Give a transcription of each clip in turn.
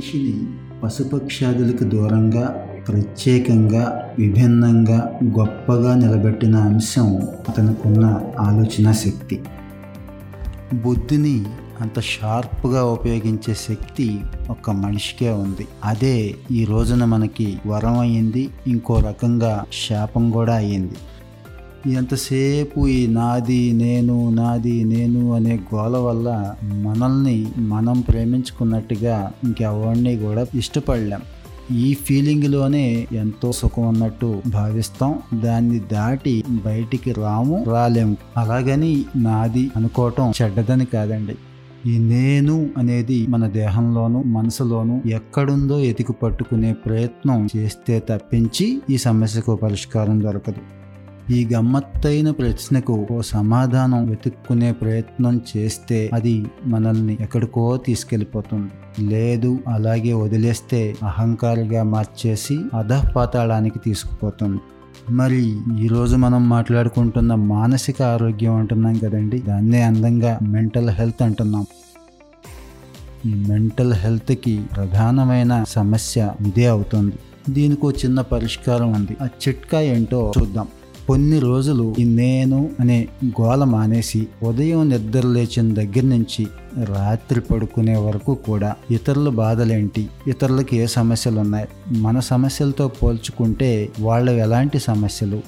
మనిషిని పశుపక్షాదులకు దూరంగా ప్రత్యేకంగా విభిన్నంగా గొప్పగా నిలబెట్టిన అంశం అతనుకున్న ఆలోచన శక్తి. బుద్ధిని అంత షార్ప్గా ఉపయోగించే శక్తి ఒక్క మనిషికే ఉంది. అదే ఈ రోజున మనకి వరం అయ్యింది ఇంకో రకంగా శాపం కూడా అయ్యింది. ఎంతసేపు ఈ నాది నేను నాది నేను అనే గోల వల్ల మనల్ని మనం ప్రేమించుకున్నట్టుగా ఇంకెవరిని కూడా ఇష్టపడలేం. ఈ ఫీలింగ్లోనే ఎంతో సుఖం ఉన్నట్టు భావిస్తాం. దాన్ని దాటి బయటికి రాము రాలేము. అలాగని నాది అనుకోవటం చెడ్డదని కాదండి. ఈ నేను అనేది మన దేహంలోను మనసులోను ఎక్కడుందో ఎతికి పట్టుకునే ప్రయత్నం చేస్తే తప్పించి ఈ సమస్యకు పరిష్కారం దొరకదు. ఈ గమ్మత్తైన ప్రశ్నకు ఓ సమాధానం వెతుక్కునే ప్రయత్నం చేస్తే అది మనల్ని ఎక్కడికో తీసుకెళ్ళిపోతుంది. లేదు అలాగే వదిలేస్తే అహంకారిగా మార్చేసి అధపాతాళానికి తీసుకుపోతుంది. మరి ఈరోజు మనం మాట్లాడుకుంటున్న మానసిక ఆరోగ్యం అంటున్నాం కదండి. దాన్నే అందంగా మెంటల్ హెల్త్ అంటున్నాం. ఈ మెంటల్ హెల్త్కి ప్రధానమైన సమస్య ఇదే అవుతుంది. దీనికి చిన్న పరిష్కారం ఉంది. ఆ చిట్కా ఏంటో చూద్దాం. కొన్ని రోజులు ఈ నేను అనే గోల మానేసి ఉదయం నిద్ర లేచిన దగ్గర నుంచి రాత్రి పడుకునే వరకు కూడా ఇతరుల బాధలేంటి? ఇతరులకు ఏ సమస్యలు ఉన్నాయి మన సమస్యలతో పోల్చుకుంటే వాళ్ళు ఎలాంటి సమస్యలు?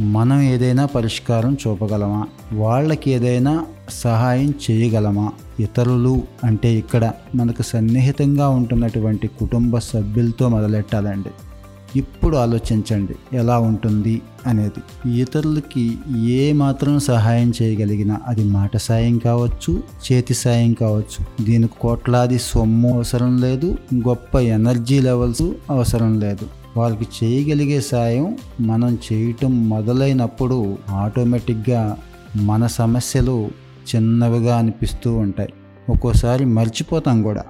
మనం ఏదైనా పరిష్కారం చూపగలమా? వాళ్ళకి ఏదైనా సహాయం చేయగలమా? ఇతరులు అంటే ఇక్కడ మనకు సన్నిహితంగా ఉంటున్నటువంటి కుటుంబ సభ్యులతో మొదలెట్టాలండి. ఇప్పుడు ఆలోచించండి ఎలా ఉంటుంది అనేది. ఇతరులకి ఏ మాత్రం సహాయం చేయగలిగినా అది మాట సాయం కావచ్చు చేతి సాయం కావచ్చు. దీనికి కోట్లాది సొమ్ము అవసరం లేదు గొప్ప ఎనర్జీ లెవెల్స్ అవసరం లేదు. వాళ్ళకి చేయగలిగే సాయం మనం చేయటం మొదలైనప్పుడు ఆటోమేటిక్గా మన సమస్యలు చిన్నవిగా అనిపిస్తూ ఉంటాయి. ఒక్కోసారి మర్చిపోతాం కూడా.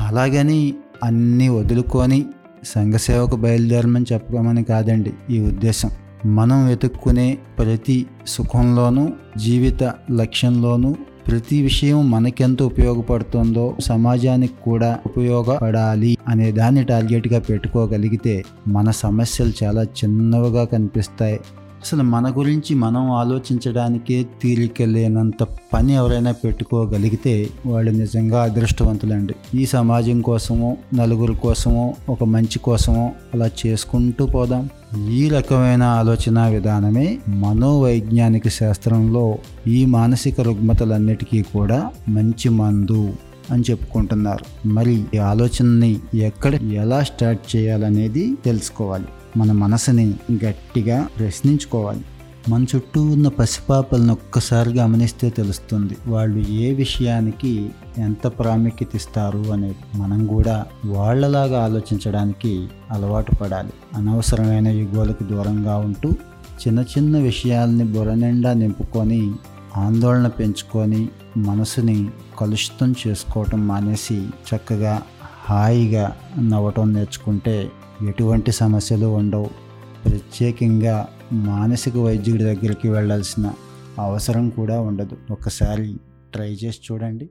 అలాగని అన్నీ వదులుకొని సంఘసేవకు బయలుదేరమని చెప్పమని కాదండి ఈ ఉద్దేశం. మనం వెతుక్కునే ప్రతి సుఖంలోనూ జీవిత లక్ష్యంలోనూ ప్రతి విషయం మనకెంత ఉపయోగపడుతుందో సమాజానికి కూడా ఉపయోగపడాలి అనే దాన్ని టార్గెట్గా పెట్టుకోగలిగితే మన సమస్యలు చాలా చిన్నవిగా కనిపిస్తాయి. అసలు మన గురించి మనం ఆలోచించడానికే తీరిక లేనంత పని ఎవరైనా పెట్టుకోగలిగితే వాళ్ళు నిజంగా అదృష్టవంతులండి. ఈ సమాజం కోసమో నలుగురి కోసమో ఒక మంచి కోసమో అలా చేసుకుంటూ పోదాం. ఈ రకమైన ఆలోచన విధానమే మనోవైజ్ఞానిక శాస్త్రంలో ఈ మానసిక రుగ్మతలన్నిటికీ కూడా మంచి మందు. అని చెప్పుకుంటున్నారు. మరి ఈ ఆలోచనని ఎక్కడ ఎలా స్టార్ట్ చేయాలనేది తెలుసుకోవాలి. మన మనసుని గట్టిగా ప్రశ్నించుకోవాలి. మన చుట్టూ ఉన్న పసిపాపలను ఒక్కసారి గమనిస్తే తెలుస్తుంది. వాళ్ళు ఏ విషయానికి ఎంత ప్రాముఖ్యత ఇస్తారు అనేది. మనం కూడా వాళ్ళలాగా ఆలోచించడానికి అలవాటు పడాలి. అనవసరమైన యుగాలకు దూరంగా ఉంటూ చిన్న చిన్న విషయాల్ని బుర్ర నిండా నింపుకొని ఆందోళన పెంచుకొని మనసుని కలుషితం చేసుకోవటం మానేసి చక్కగా హాయిగా నవ్వటం నేర్చుకుంటే ఎటువంటి సమస్యలు ఉండవు. ప్రత్యేకంగా మానసిక వైద్యుడి దగ్గరికి వెళ్ళాల్సిన అవసరం కూడా ఉండదు. ఒకసారి ట్రై చేసి చూడండి.